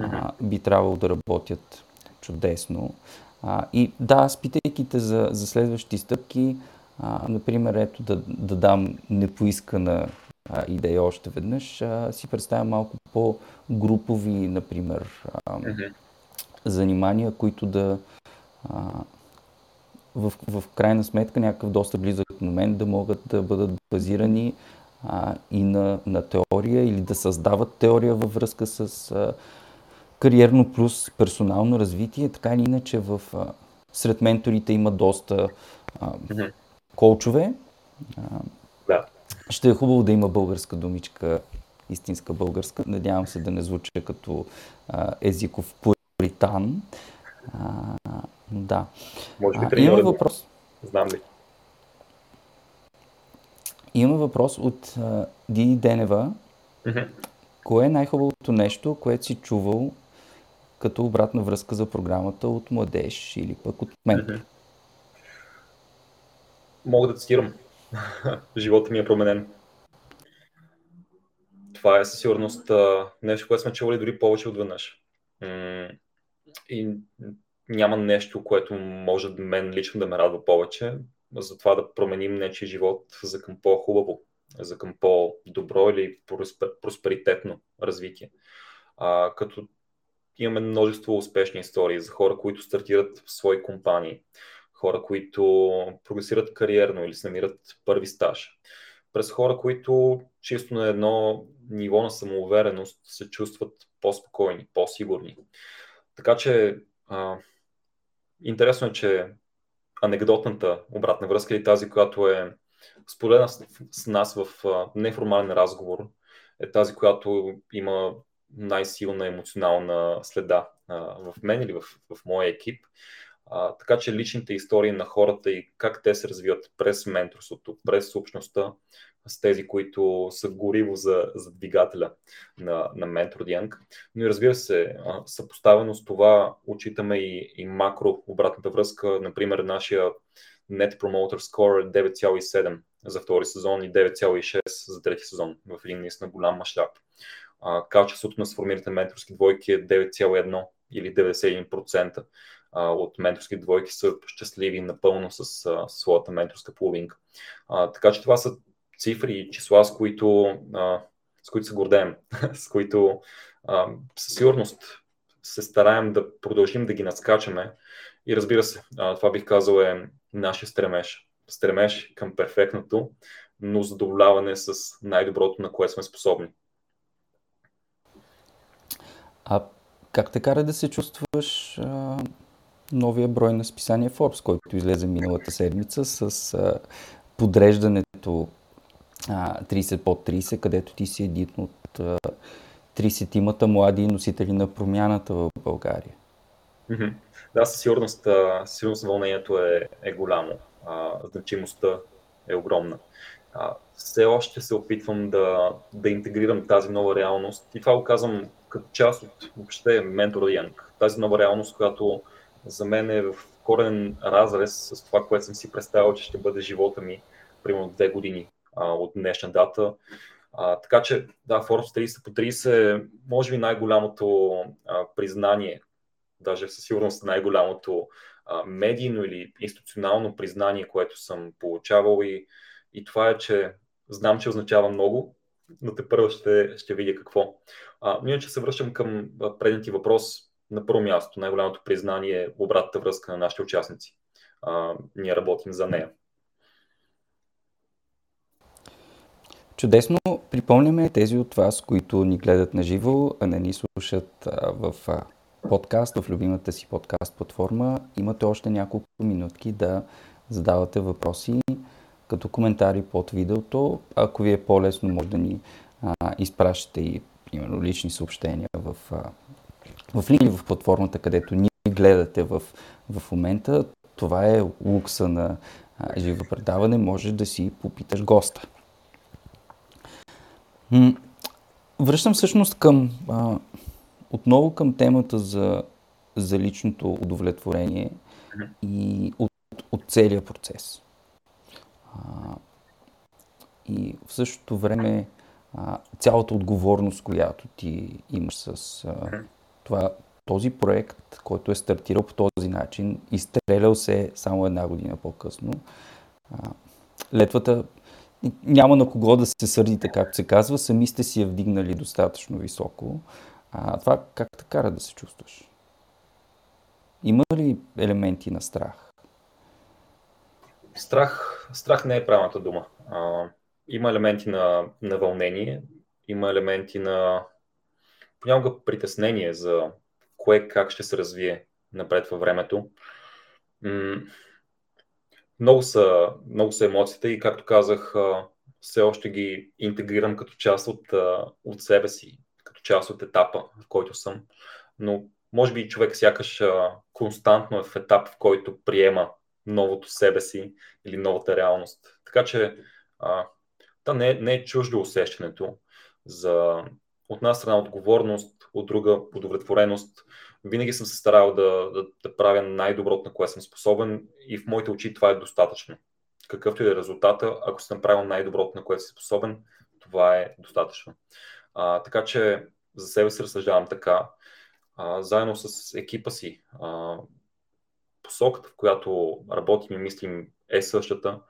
а, би трябвало да работят чудесно. А, и да, спитайки те за, за следващи стъпки, а, например, ето да, да дам непоискана а, идея още веднъж, а, си представям малко по-групови, например, а, занимания, които да а, в, в крайна сметка някакъв доста близък момент да могат да бъдат базирани а, и на, на теория или да създават теория във връзка с а, кариерно плюс персонално развитие. Така или иначе в, а, сред менторите има доста а, mm-hmm. коучове. А, да. Ще е хубаво да има българска думичка, истинска българска. Надявам се да не звуча като а, езиков пуритан. А, да. Може би а, има въпрос. Знам ли. Има въпрос от uh, Диди Денева. Mm-hmm. Кое е най-хубавото нещо, което си чувал като обратна връзка за програмата от младеж или пък от мен? Mm-hmm. Мога да цитирам. (laughs) Живота ми е променен. Това е със сигурност нещо, което сме чували дори повече от веднъж. И няма нещо, което може мен лично да ме радва повече за това да променим нечи живот за към по-хубаво, за към по-добро или просперитетно развитие. А, като имаме множество успешни истории за хора, които стартират в свои компании, хора, които прогресират кариерно или се намират първи стаж, през хора, които чисто на едно ниво на самоувереност се чувстват по-спокойни, по-сигурни. Така че а, интересно е, че анекдотната обратна връзка или тази, която е споделена с нас в неформален разговор, е тази, която има най-силна емоционална следа в мен или в, в моя екип. А, така че личните истории на хората и как те се развиват през менторството, през общността, с тези, които са гориво за, за двигателя на, на Mentor Young. Но и разбира се, съпоставено с това отчитаме и, и макро обратната връзка. Например, нашия Net Promoter Score е 9,7 за втори сезон и 9,6 за трети сезон в един наистина голям мащаб. Качеството на сформираните менторски двойки е 9,1 или 91% от менторски двойки са щастливи напълно с, своята менторска половинка. А, така че това са цифри и числа, с които, а, с които се гордеем, (laughs) с които а, със сигурност се стараем да продължим да ги надскачаме. И разбира се, а, това бих казал е нашия стремеж. Стремеж към перфектното, но задоволяване с най-доброто, на което сме способни. как те кара да се чувстваш а, новия брой на списание Forbes, който излезе миналата седмица с а, подреждането а, 30 под 30, където ти си един от а, 30-тимата млади носители на промяната в България? Да, със сигурност, сигурност вълнението е, е голямо. А, значимостта е огромна. А, все още се опитвам да, да интегрирам тази нова реалност и това го казвам като част от въобще ментора Янг. Тази нова реалност, която за мен е в корен разрез с това, което съм си представил, че ще бъде живота ми, примерно две години а, от днешна дата. А, така че, да, Forbes 30 по 30 е, може би най-голямото а, признание, даже със сигурност най-голямото а, медийно или институционално признание, което съм получавал и, и това е, че знам, че означава много, но те първо ще, ще видя какво. А, но иначе се връщам към предния ти въпрос. На първо място, най-голямото признание е обратната връзка на нашите участници. А, ние работим за нея. Чудесно. Припомняме тези от вас, които ни гледат на живо, а не ни слушат в подкаст, в любимата си подкаст платформа. Имате още няколко минутки да задавате въпроси като коментари под видеото. Ако ви е по-лесно, може да ни а, изпращате и примерно лични съобщения в, а, в линии в платформата, където ни гледате в, в момента. Това е лукса на а, живо предаване. Можеш да си попиташ госта. М- връщам всъщност към а, отново към темата за, за личното удовлетворение и от, от целия процес. А, и в същото време а, цялата отговорност, която ти имаш с а, това, този проект, който е стартирал по този начин, изстрелял се само една година по-късно. Летвата няма на кого да се сърдите, както се казва, сами сте си я вдигнали достатъчно високо. А това как те кара да се чувстваш? Има ли елементи на страх? Страх, страх не е правилната дума. А, има елементи на, на вълнение, има елементи на понякога притеснение за кое как ще се развие напред във времето. Много са, много са емоциите и, както казах, все още ги интегрирам като част от, от себе си, като част от етапа, в който съм. Но може би човек сякаш константно е в етап, в който приема новото себе си или новата реалност. Така че а, да, не, не е чуждо усещането за от една страна отговорност, от друга удовлетвореност. Винаги съм се старал да, да, да правя най-доброто, на което съм способен и в моите очи това е достатъчно. Какъвто и е резултата, ако съм направил най-доброто, на което си способен, това е достатъчно. А, така че за себе си разсъждавам така. А, заедно с екипа си, а, посоката, в която работим и мислим е същата.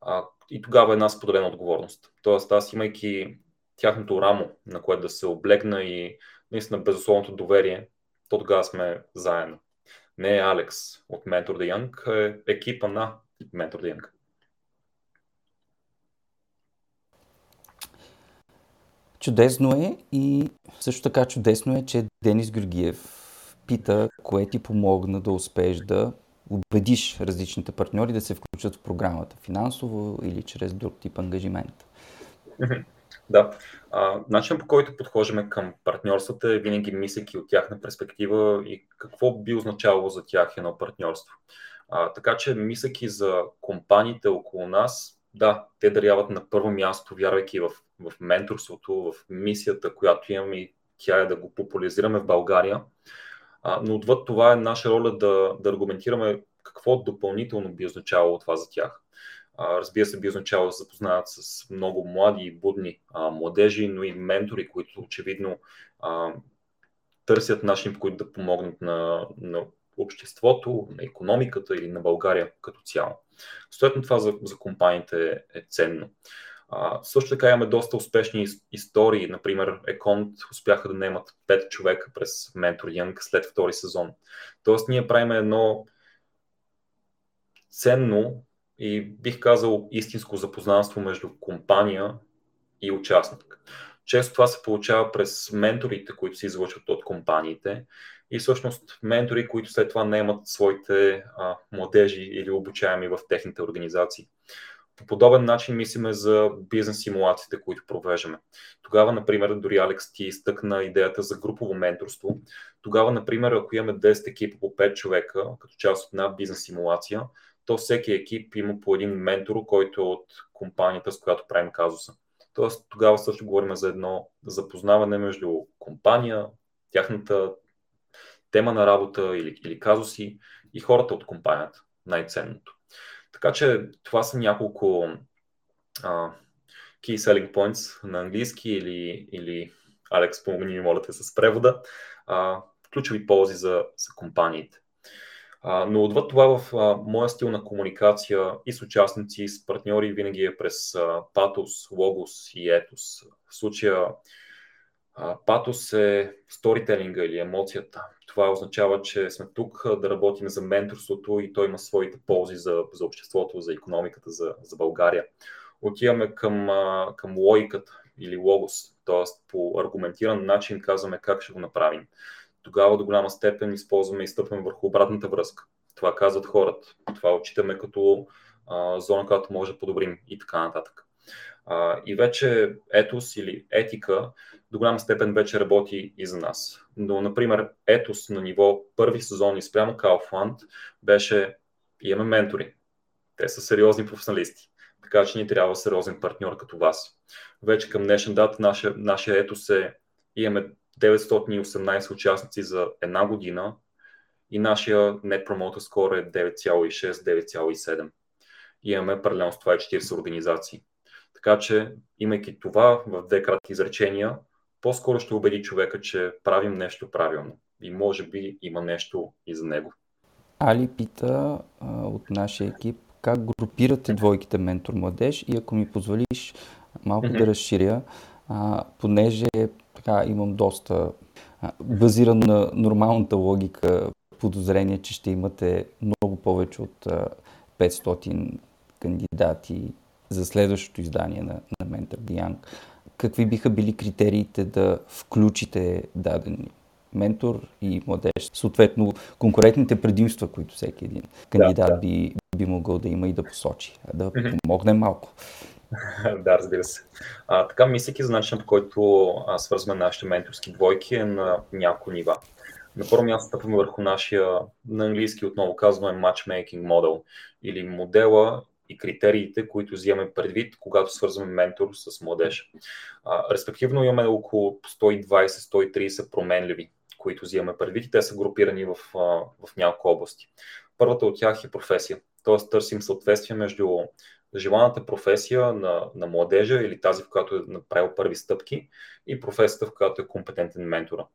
А, и тогава е една споделена отговорност. Тоест аз имайки тяхното рамо, на което да се облегна и наистина безусловното доверие, то тогава сме заедно. Не е Алекс от Mentor the Young, е екипа на Mentor the Young. Чудесно е и също така чудесно е, че Денис Георгиев пита, кое ти помогна да успееш да убедиш различните партньори да се включат в програмата, финансово или чрез друг тип ангажимент. (laughs) Да. А, начин по който подхождаме към партньорствата е винаги мислейки от тяхна перспектива и какво би означавало за тях едно партньорство. А, така че, мислейки за компаниите около нас, да, те даряват на първо място, вярвайки в, в менторството, в мисията, която имаме и тя е да го популяризираме в България. А, но отвъд това е наша роля да, да аргументираме какво допълнително би означавало това за тях. Разбира се, би означавало да се запознаят с много млади и будни а, младежи, но и ментори, които очевидно а, търсят начин, по които да помогнат на, на обществото, на економиката или на България като цяло. Съответно, това за, за компаниите е ценно. А, също така имаме доста успешни истории. Например, Еконт успяха да наемат 5 човека през Ментор Янг след втори сезон. Тоест, ние правим едно ценно и бих казал истинско запознанство между компания и участник. Често това се получава през менторите, които се излъчват от компаниите и всъщност ментори, които след това не имат своите а, младежи или обучаеми в техните организации. По подобен начин мислиме за бизнес симулациите, които провеждаме. Тогава, например, дори Алекс ти изтъкна идеята за групово менторство. Тогава, например, ако имаме 10 екипа по 5 човека, като част от една бизнес симулация, то всеки екип има по един ментор, който е от компанията, с която правим казуса. Тоест, тогава също говорим за едно запознаване между компания, тяхната тема на работа или, или казуси и хората от компанията. Най-ценното. Така че това са няколко а, key selling points на английски или, или Алекс, помогни ми, моля те, с превода. А, ключови ползи за, за компаниите. Но отвъд това в моя стил на комуникация и с участници, и с партньори винаги е през а, патос, логос и етос. В случая а, патос е сторителинга или емоцията. Това означава, че сме тук да работим за менторството и той има своите ползи за, за обществото, за економиката, за, за България. Отиваме към, към логиката или логос, т.е. по аргументиран начин казваме как ще го направим. Тогава до голяма степен използваме и стъпваме върху обратната връзка. Това казват хората. Това отчитаме като а, зона, която може да подобрим и така нататък. А, и вече етос или етика до голяма степен вече работи и за нас. Но, например, етос на ниво първи сезон и спрямо Kaufland беше имаме ментори. Те са сериозни професионалисти. Така че ни трябва сериозен партньор като вас. Вече към днешна дата нашия, нашия етос е имаме 918 участници за една година и нашия Net Promoter Score е 9,6-9,7. Имаме паралелно с това и 40 организации. Така че, имайки това в две кратки изречения, по-скоро ще убеди човека, че правим нещо правилно и може би има нещо и за него. Али пита а, от нашия екип как групирате двойките ментор младеж и ако ми позволиш малко mm-hmm. да разширя, а, понеже така имам доста базиран на нормалната логика подозрение, че ще имате много повече от а, 500 кандидати за следващото издание на, на Ментор Бианг. Какви биха били критериите да включите даден ментор и младеж? Съответно, конкурентните предимства, които всеки един кандидат да, да. Би, би могъл да има и да посочи. Да помогне малко. (laughs) да, разбира се. А, така, мислики за начинът, по който свързваме нашите менторски двойки е на няколко нива. На първо място стъпваме върху нашия, на английски отново казваме matchmaking model или модела и критериите, които взимаме предвид, когато свързваме ментор с младеж. А, респективно имаме около 120-130 променливи, които взимаме предвид и те са групирани в, в няколко области. Първата от тях е професия, т.е. търсим съответствие между желаната професия на, на младежа или тази, в която е направил първи стъпки и професията, в която е компетентен ментора.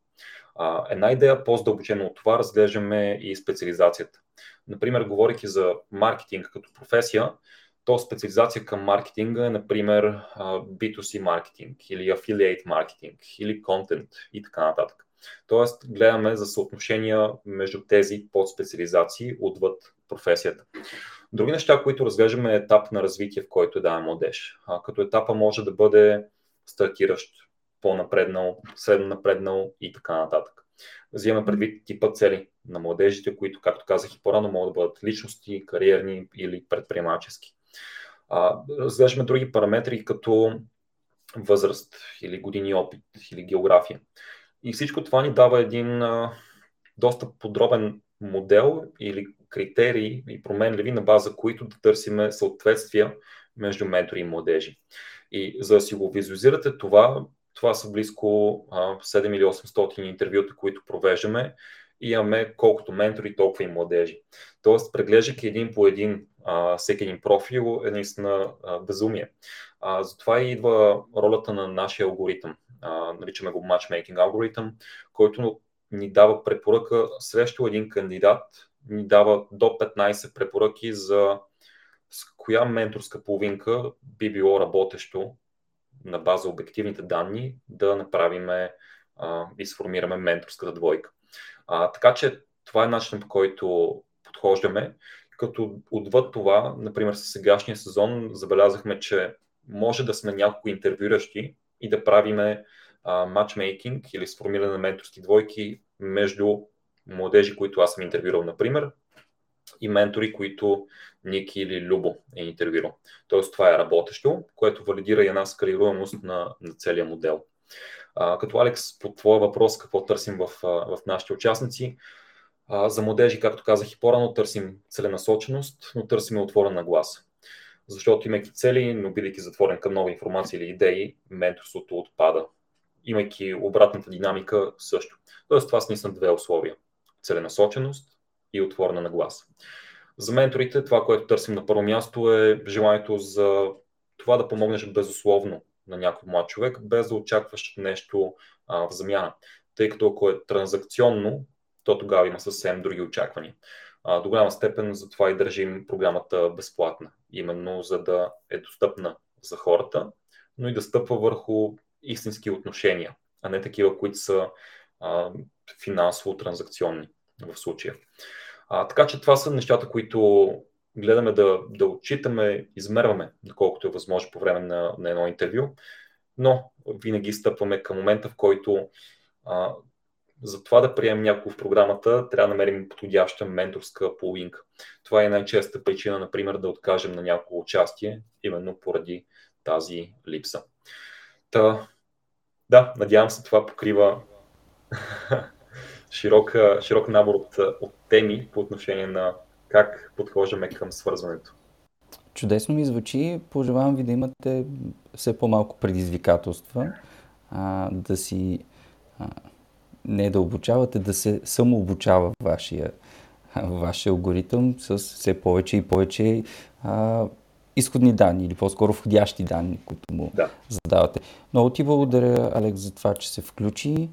А, една идея по-здълбочена от това разглеждаме и специализацията. Например, говоряки за маркетинг като професия, то специализация към маркетинга е, например, B2C маркетинг или affiliate маркетинг или контент и така нататък. Тоест, гледаме за съотношения между тези подспециализации отвъд професията. Други неща, които разглеждаме е етап на развитие, в който е даден младеж. А, като етапа може да бъде стартиращ, по-напреднал, средно напреднал и така нататък. Взимаме предвид типа цели на младежите, които, както казах и по-рано, могат да бъдат личности, кариерни или предприемачески. А, разглеждаме други параметри, като възраст или години опит или география. И всичко това ни дава един а, доста подробен модел или критерии и променливи, на база които да търсиме съответствия между ментори и младежи. И за да си го визуализирате това, това са близко 7 или 800 интервюта, които провеждаме и имаме колкото ментори, толкова и младежи. Тоест, преглеждайки един по един а, всеки един профил е наистина а, безумие. А, затова и идва ролята на нашия алгоритъм. А, наричаме го matchmaking алгоритъм, който ни дава препоръка срещу един кандидат, ни дава до 15 препоръки за с коя менторска половинка би било работещо на база обективните данни да направим и сформираме менторската двойка. А, така че това е начинът по който подхождаме. Като отвъд това, например, с сегашния сезон забелязахме, че може да сме няколко интервюиращи и да правиме матчмейкинг или сформиране на менторски двойки между младежи, които аз съм интервюрал, например, и ментори, които Ники или Любо е интервюрал. Тоест това е работещо, което валидира и една скалируемост на, на целия модел. А, като Алекс, по твоя въпрос, какво търсим в, в нашите участници, а, за младежи, както казах и по-рано, търсим целенасоченост, но търсим отворена глас. Защото имайки цели, но бидейки затворен към нова информация или идеи, менторството отпада. Имайки обратната динамика също. Тоест това са две условия. Целенасоченост и отворена на глас. За менторите това, което търсим на първо място е желанието за това да помогнеш безусловно на някой млад човек, без да очакваш нещо а, в замяна. Тъй като ако е транзакционно, то тогава има съвсем други очаквания. А, до голяма степен затова и държим програмата безплатна, именно за да е достъпна за хората, но и да стъпва върху истински отношения, а не такива, които са финансово-транзакционни в случая. А, така че това са нещата, които гледаме да, да отчитаме, измерваме, доколкото е възможно по време на, на едно интервю, но винаги стъпваме към момента, в който а, за това да приемем някого в програмата, трябва да намерим подходяща менторска половинка. Това е най-честа причина, например, да откажем на някого участие, именно поради тази липса. Та, да, надявам се това покрива (laughs) широк, широк набор от, от теми по отношение на как подхождаме към свързването. Чудесно ми звучи. Пожелавам ви да имате все по-малко предизвикателства, а, да си а, не да обучавате, да се самообучава вашия, вашия алгоритъм с все повече и повече а, изходни данни или по-скоро входящи данни, които му да. задавате. Много ти благодаря, Алекс, за това, че се включи.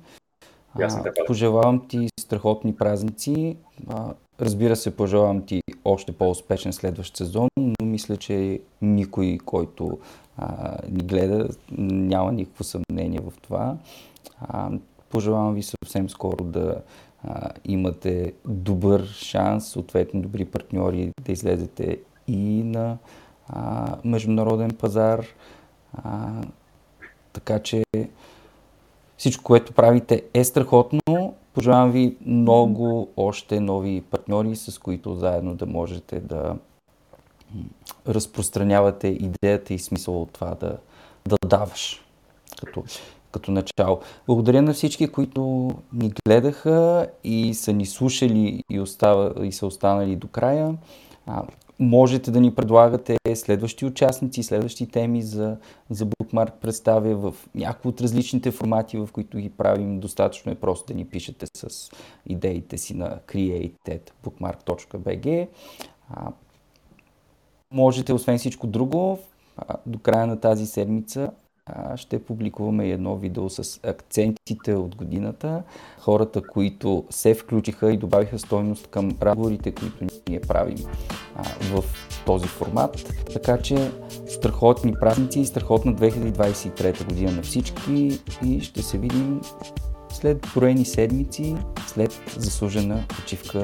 А, пожелавам ти страхотни празници. А, разбира се, пожелавам ти още по-успешен следващ сезон, но мисля, че никой, който а, ни гледа, няма никакво съмнение в това. А, пожелавам ви съвсем скоро да а, имате добър шанс, съответно добри партньори да излезете и на а, международен пазар. А, така че всичко, което правите е страхотно. Пожелавам ви много още нови партньори, с които заедно да можете да разпространявате идеята и смисъл от това да, да даваш като, като начало. Благодаря на всички, които ни гледаха и са ни слушали и, остава, и са останали до края можете да ни предлагате следващи участници, следващи теми за, за Bookmark представя в някои от различните формати, в които ги правим. Достатъчно е просто да ни пишете с идеите си на created.bookmark.bg. Можете, освен всичко друго, до края на тази седмица ще публикуваме едно видео с акцентите от годината, хората, които се включиха и добавиха стойност към разговорите, които ние правим в този формат. Така че страхотни празници и страхотна 2023 година на всички и ще се видим след броени седмици, след заслужена почивка